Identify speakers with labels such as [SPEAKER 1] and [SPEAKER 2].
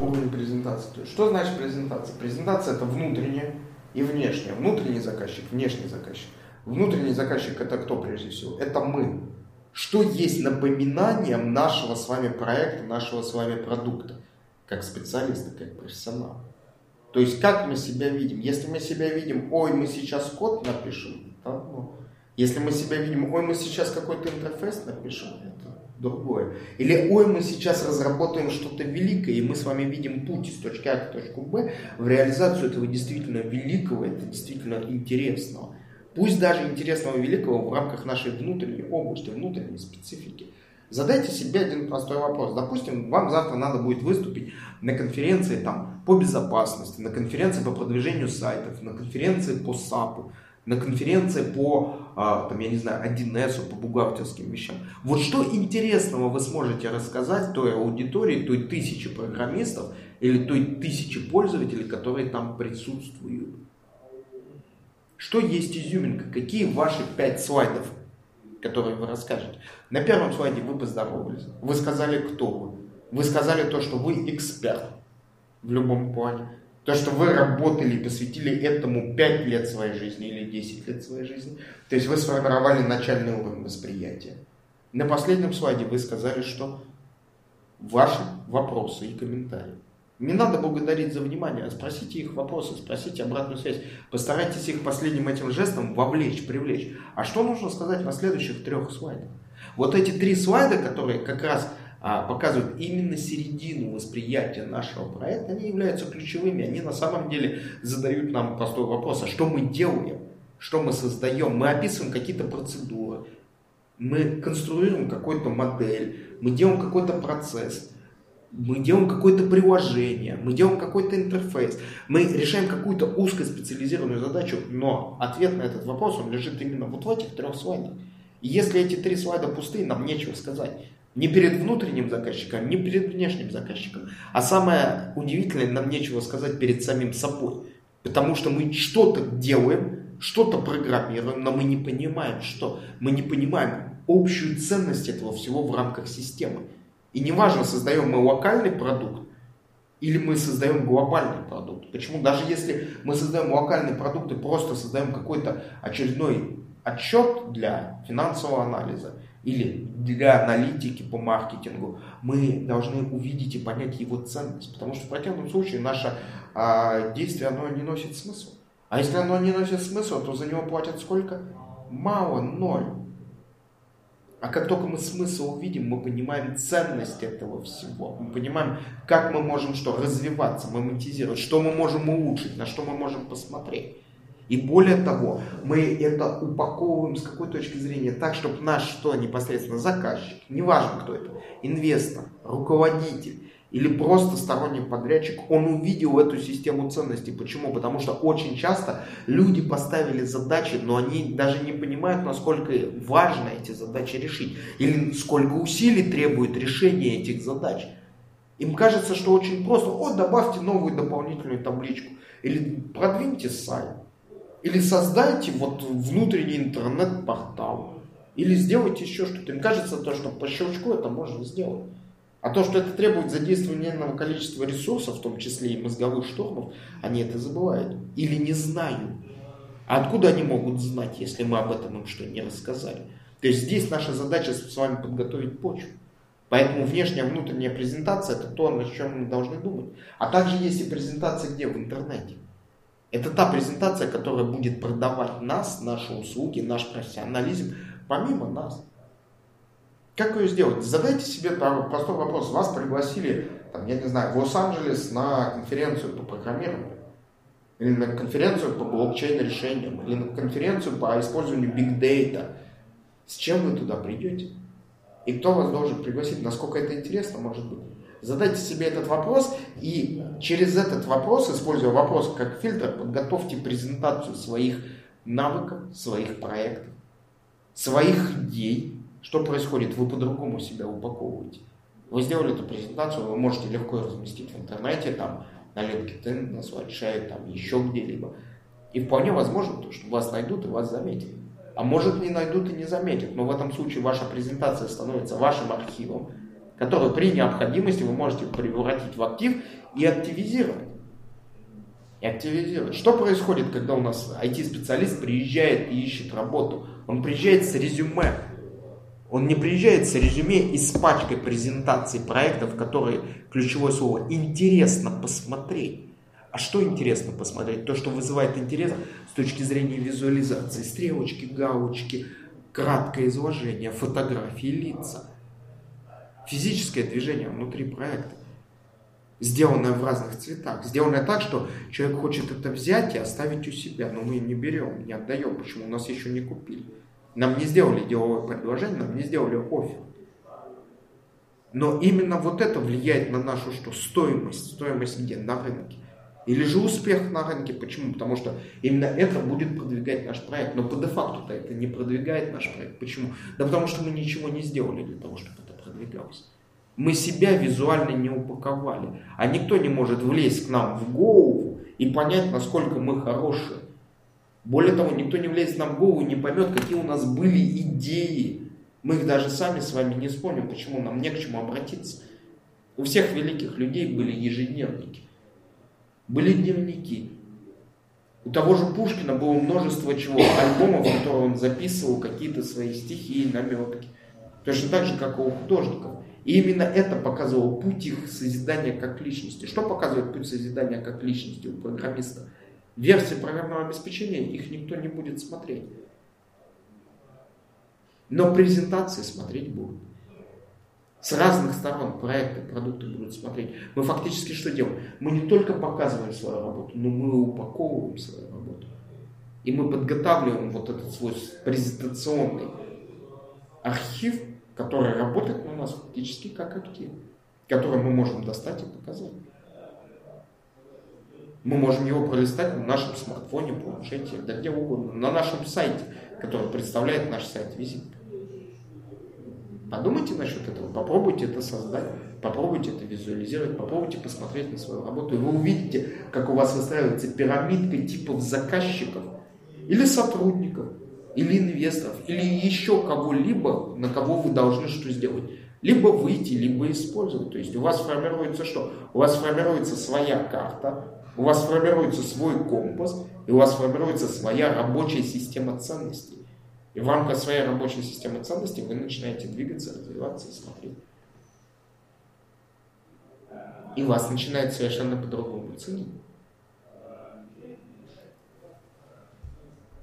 [SPEAKER 1] Уровень презентации. То есть, что значит презентация? Презентация это внутренняя и внешняя. Внутренний заказчик, внешний заказчик. Внутренний заказчик это кто прежде всего? Это мы. Что есть напоминанием нашего с вами проекта, нашего с вами продукта, как специалиста, как профессионала. То есть как мы себя видим? Если мы себя видим, ой, мы сейчас код напишем, да, ну, если мы себя видим, ой, мы сейчас какой-то интерфейс напишем, это другое. Или, ой, мы сейчас разработаем что-то великое, и мы с вами видим путь из точки А к точку Б в реализацию этого действительно великого, это действительно интересного. Пусть даже интересного великого в рамках нашей внутренней области, внутренней специфики. Задайте себе один простой вопрос. Допустим, вам завтра надо будет выступить на конференции там, по безопасности, на конференции по продвижению сайтов, на конференции по САПу, на конференции по, а, там, я не знаю, 1С, по бухгалтерским вещам. Вот что интересного вы сможете рассказать той аудитории, той тысячи программистов или той тысячи пользователей, которые там присутствуют? Что есть изюминка? Какие ваши пять слайдов, которые вы расскажете? На первом слайде вы поздоровались. Вы сказали, кто вы. Вы сказали то, что вы эксперт в любом плане. То, что вы работали посвятили этому 5 лет своей жизни или 10 лет своей жизни. То есть вы сформировали начальный уровень восприятия. На последнем слайде вы сказали, что ваши вопросы и комментарии. Не надо благодарить за внимание, а спросите их вопросы, спросите обратную связь. Постарайтесь их последним этим жестом вовлечь, привлечь. А что нужно сказать на следующих трех слайдах? Вот эти три слайда, которые как раз показывают именно середину восприятия нашего проекта, они являются ключевыми. Они на самом деле задают нам простой вопрос, а что мы делаем? Что мы создаем? Мы описываем какие-то процедуры, мы конструируем какую-то модель, мы делаем какой-то процесс мы делаем какое-то приложение, мы делаем какой-то интерфейс, мы решаем какую-то узкоспециализированную задачу, но ответ на этот вопрос, он лежит именно вот в этих трех слайдах. И если эти три слайда пустые, нам нечего сказать. Ни перед внутренним заказчиком, ни перед внешним заказчиком. А самое удивительное, нам нечего сказать перед самим собой. Потому что мы что-то делаем, что-то программируем, но мы не понимаем, что. Мы не понимаем общую ценность этого всего в рамках системы. И неважно, создаем мы локальный продукт или мы создаем глобальный продукт. Почему? Даже если мы создаем локальный продукт и просто создаем какой-то очередной отчет для финансового анализа или для аналитики по маркетингу, мы должны увидеть и понять его ценность. Потому что в противном случае наше а, действие оно не носит смысла. А если оно не носит смысла, то за него платят сколько? Мало, ноль. А как только мы смысл увидим, мы понимаем ценность этого всего. Мы понимаем, как мы можем что, развиваться, монетизировать, что мы можем улучшить, на что мы можем посмотреть. И более того, мы это упаковываем с какой точки зрения так, чтобы наш что непосредственно заказчик, неважно кто это, инвестор, руководитель, или просто сторонний подрядчик, он увидел эту систему ценностей. Почему? Потому что очень часто люди поставили задачи, но они даже не понимают, насколько важно эти задачи решить. Или сколько усилий требует решение этих задач. Им кажется, что очень просто. О, добавьте новую дополнительную табличку. Или продвиньте сайт. Или создайте вот внутренний интернет-портал. Или сделайте еще что-то. Им кажется, то, что по щелчку это можно сделать. А то, что это требует задействования немного количества ресурсов, в том числе и мозговых штурмов, они это забывают. Или не знают. А откуда они могут знать, если мы об этом им что не рассказали? То есть здесь наша задача с вами подготовить почву. Поэтому внешняя, внутренняя презентация – это то, на чем мы должны думать. А также есть и презентация где? В интернете. Это та презентация, которая будет продавать нас, наши услуги, наш профессионализм, помимо нас. Как ее сделать? Задайте себе простой вопрос. Вас пригласили, там, я не знаю, в Лос-Анджелес на конференцию по программированию, или на конференцию по блокчейн-решениям, или на конференцию по использованию big data. С чем вы туда придете? И кто вас должен пригласить? Насколько это интересно может быть? Задайте себе этот вопрос и через этот вопрос, используя вопрос как фильтр, подготовьте презентацию своих навыков, своих проектов, своих идей, что происходит? Вы по-другому себя упаковываете. Вы сделали эту презентацию, вы можете легко разместить в интернете, там, на LinkedIn, на Swatchai, там, еще где-либо. И вполне возможно, то, что вас найдут и вас заметят. А может не найдут и не заметят, но в этом случае ваша презентация становится вашим архивом, который при необходимости вы можете превратить в актив и активизировать. И активизировать. Что происходит, когда у нас IT-специалист приезжает и ищет работу? Он приезжает с резюме. Он не приезжает с резюме и с пачкой презентаций проектов, которые ключевое слово интересно посмотреть. А что интересно посмотреть? То, что вызывает интерес с точки зрения визуализации. Стрелочки, галочки, краткое изложение, фотографии, лица. Физическое движение внутри проекта. Сделанное в разных цветах. Сделанное так, что человек хочет это взять и оставить у себя. Но мы не берем, не отдаем. Почему? У нас еще не купили. Нам не сделали деловое предложение, нам не сделали офер. Но именно вот это влияет на нашу что? Стоимость. Стоимость где? На рынке. Или же успех на рынке. Почему? Потому что именно это будет продвигать наш проект. Но по дефакту-то это не продвигает наш проект. Почему? Да потому что мы ничего не сделали для того, чтобы это продвигалось. Мы себя визуально не упаковали. А никто не может влезть к нам в голову и понять, насколько мы хорошие. Более того, никто не влезет нам в голову и не поймет, какие у нас были идеи. Мы их даже сами с вами не вспомним, почему нам не к чему обратиться. У всех великих людей были ежедневники были дневники. У того же Пушкина было множество чего, альбомов, в которые он записывал какие-то свои стихи наметки. Точно так же, как и у художников. И именно это показывало путь их созидания как личности. Что показывает путь созидания как личности у программиста? Версии программного обеспечения их никто не будет смотреть. Но презентации смотреть будут с разных сторон проекты, продукты будут смотреть. Мы фактически что делаем? Мы не только показываем свою работу, но мы упаковываем свою работу. И мы подготавливаем вот этот свой презентационный архив, который работает на нас фактически как актив, который мы можем достать и показать. Мы можем его пролистать на нашем смартфоне, планшете, да где угодно, на нашем сайте, который представляет наш сайт визитка. Подумайте насчет этого, попробуйте это создать, попробуйте это визуализировать, попробуйте посмотреть на свою работу, и вы увидите, как у вас выстраивается пирамидка типов заказчиков или сотрудников, или инвесторов, или еще кого-либо, на кого вы должны что сделать. Либо выйти, либо использовать. То есть у вас формируется что? У вас формируется своя карта, у вас формируется свой компас, и у вас формируется своя рабочая система ценностей. И в рамках своей рабочей системы ценностей вы начинаете двигаться, развиваться и смотреть. И вас начинает совершенно по-другому ценить.